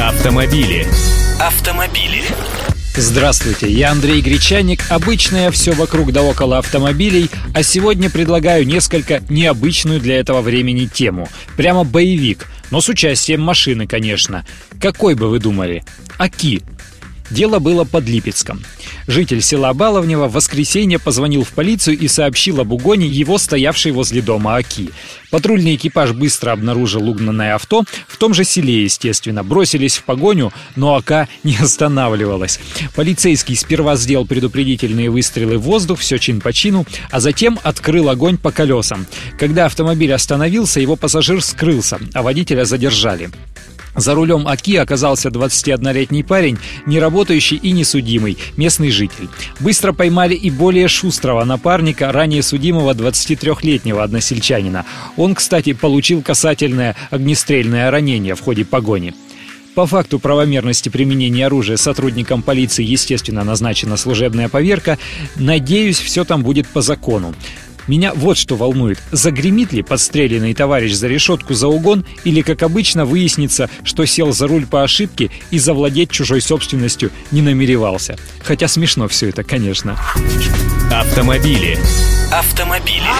Автомобили. Автомобили. Здравствуйте, я Андрей Гречаник. Обычное все вокруг да около автомобилей, а сегодня предлагаю несколько необычную для этого времени тему. Прямо боевик, но с участием машины, конечно. Какой бы вы думали? Аки. Дело было под Липецком. Житель села Баловнево в воскресенье позвонил в полицию и сообщил об угоне его стоявшей возле дома Аки. Патрульный экипаж быстро обнаружил угнанное авто, в том же селе, естественно. Бросились в погоню, но Ака не останавливалась. Полицейский сперва сделал предупредительные выстрелы в воздух, все чин по чину, а затем открыл огонь по колесам. Когда автомобиль остановился, его пассажир скрылся, а водителя задержали. За рулем АКИ оказался 21-летний парень, не работающий и не судимый, местный житель. Быстро поймали и более шустрого напарника, ранее судимого 23-летнего односельчанина. Он, кстати, получил касательное огнестрельное ранение в ходе погони. По факту правомерности применения оружия сотрудникам полиции, естественно, назначена служебная поверка. Надеюсь, все там будет по закону. Меня вот что волнует. Загремит ли подстреленный товарищ за решетку за угон или, как обычно, выяснится, что сел за руль по ошибке и завладеть чужой собственностью не намеревался. Хотя смешно все это, конечно. Автомобили. Автомобили.